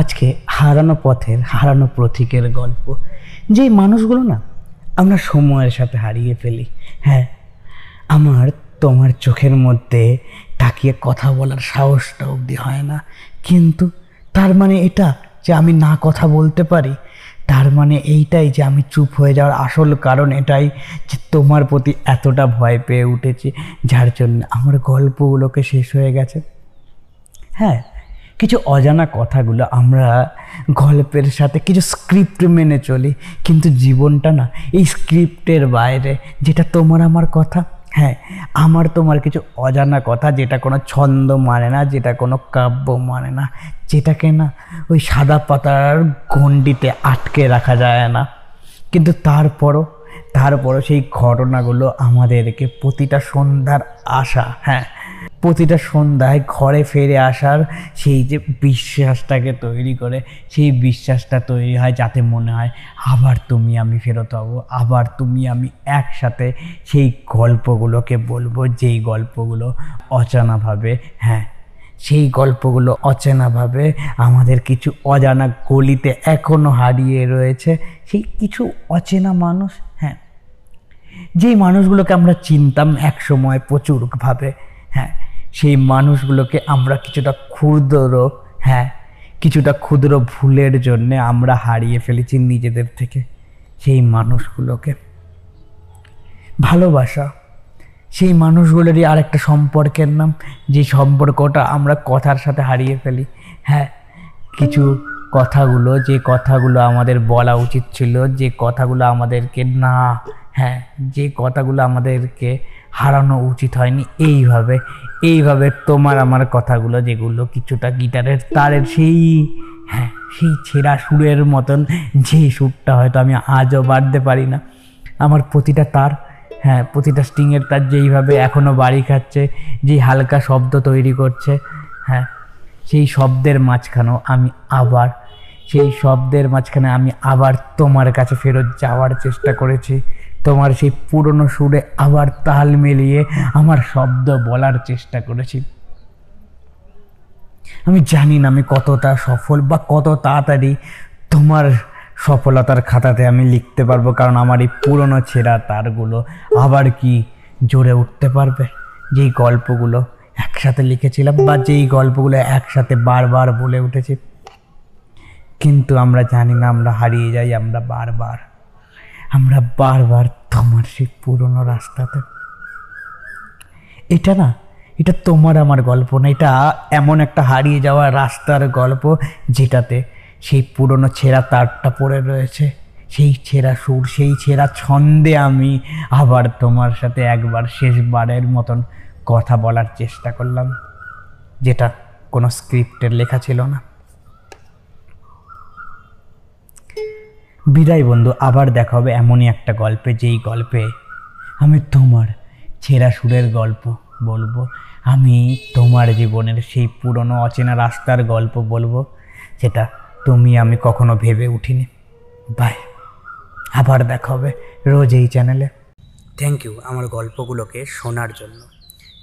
আজকে হারানো পথের, হারানো প্রতীকের গল্প। যেই মানুষগুলো না, আমরা সময়ের সাথে হারিয়ে ফেলি। হ্যাঁ আমার, তোমার চোখের মধ্যে তাকিয়ে কথা বলার সাহসটা অবধি হয় না। কিন্তু তার মানে এটা যে আমি না কথা বলতে পারি, তার মানে এইটাই যে আমি চুপ হয়ে যাওয়ার আসল কারণ এটাই যে তোমার প্রতি এতটা ভয় পেয়ে উঠেছি, যার জন্য আমার গল্পগুলোকে শেষ হয়ে গেছে। হ্যাঁ কিছু অজানা কথাগুলো আমরা গল্পের সাথে কিছু স্ক্রিপ্ট মেনে চলি, কিন্তু জীবনটা না, এই স্ক্রিপ্টের বাইরে, যেটা তোমার আমার কথা হ্যাঁ আমার তোমার কিছু অজানা কথা, যেটা কোনো ছন্দ মানে না, যেটা কোনো কাব্য মানে না, যেটাকে না ওই সাদা পাতার গণ্ডিতে আটকে রাখা যায় না। কিন্তু তারপরও তারপরও সেই ঘটনাগুলো আমাদেরকে প্রতিটা সন্ধ্যার আশা হ্যাঁ প্রতিটা সন্ধ্যায় ঘরে ফিরে আসার সেই যে বিশ্বাসটাকে তৈরি করে, সেই বিশ্বাসটা তৈরি হয় যাতে মনে হয় আবার তুমি আমি ফেরত হব, আবার তুমি আমি একসাথে সেই গল্পগুলোকে বলব, যেই গল্পগুলো অচানাভাবে হ্যাঁ সেই গল্পগুলো অচেনাভাবে আমাদের কিছু অজানা গলিতে এখনও হারিয়ে রয়েছে, সেই কিছু অচেনা মানুষ হ্যাঁ যেই মানুষগুলোকে আমরা চিনতাম এক সময় প্রচুরভাবে সেই মানুষগুলোকে আমরা কিছুটা ক্ষুদ্র হ্যাঁ কিছুটা ক্ষুদ্র ভুলের জন্য আমরা হারিয়ে ফেলেছি নিজেদের থেকে সেই মানুষগুলোকে। ভালোবাসা, সেই মানুষগুলোরই আর একটা সম্পর্কের নাম, যে সম্পর্কটা আমরা কথার সাথে হারিয়ে ফেলি। হ্যাঁ কিছু কথাগুলো, যে কথাগুলো আমাদের বলা উচিত ছিল, যে কথাগুলো আমাদেরকে না হ্যাঁ যে কথাগুলো আমাদেরকে হারানো উচিত হয়নি, এইভাবে এইভাবে তোমার আমার কথাগুলো যেগুলো কিছুটা গিটারের তারের সেই হ্যাঁ সেই ছেঁড়া সুরের মতন, যে সুরটা হয়তো আমি আজও বাড়তে পারি না। আমার প্রতিটা তার হ্যাঁ প্রতিটা স্ট্রিংয়ের তার যেইভাবে এখনও বাড়ি খাচ্ছে, যেই হালকা শব্দ তৈরি করছে হ্যাঁ সেই শব্দের মাঝখানেও আমি আবার, সেই শব্দের মাঝখানে আমি আবার তোমার কাছে ফেরত যাওয়ার চেষ্টা করেছি। তোমার সেই পুরনো সুরে আবার তাল মিলিয়ে আমার শব্দ বলার চেষ্টা করেছি। আমি জানি না আমি কতটা সফল বা কত তাড়াতাড়ি তোমার সফলতার খাতাতে আমি লিখতে পারব, কারণ আমার এই পুরনো ছেঁড়া তারগুলো আবার কি জোরে উঠতে পারবে? যেই গল্পগুলো একসাথে লিখেছিলাম বা যেই গল্পগুলো একসাথে বারবার বলে উঠেছি। কিন্তু আমরা জানি না, আমরা হারিয়ে যাই, আমরা বারবার আমরা বারবার তোমার সেই পুরনো রাস্তাতে। এটা না, এটা তোমার আমার গল্প না, এটা এমন একটা হারিয়ে যাওয়া রাস্তার গল্প যেটাতে সেই পুরনো ছেঁড়া তারটা পড়ে রয়েছে, সেই ছেঁড়া সুর, সেই ছেঁড়া ছন্দে আমি আবার তোমার সাথে একবার শেষবারের মতন কথা বলার চেষ্টা করলাম, যেটা কোনো স্ক্রিপ্টের লেখা ছিল না। বিদায় বন্ধু, আবার দেখা হবে এমনই একটা গল্পে, যেই গল্পে আমি তোমার ছেঁড়া সুরের গল্প বলব। আমি তোমার জীবনের সেই পুরনো অচেনা রাস্তার গল্প বলব, যেটা তুমি আমি কখনো ভেবে উঠিনি। বাই আবার দেখা হবে রোজ এই চ্যানেলে থ্যাংক ইউ আমার গল্পগুলোকে শোনার জন্য।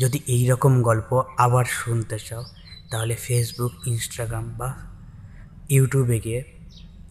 যদি এই রকম গল্প আবার শুনতে চাও, তাহলে ফেসবুক ইনস্টাগ্রাম বা ইউটিউবে গিয়ে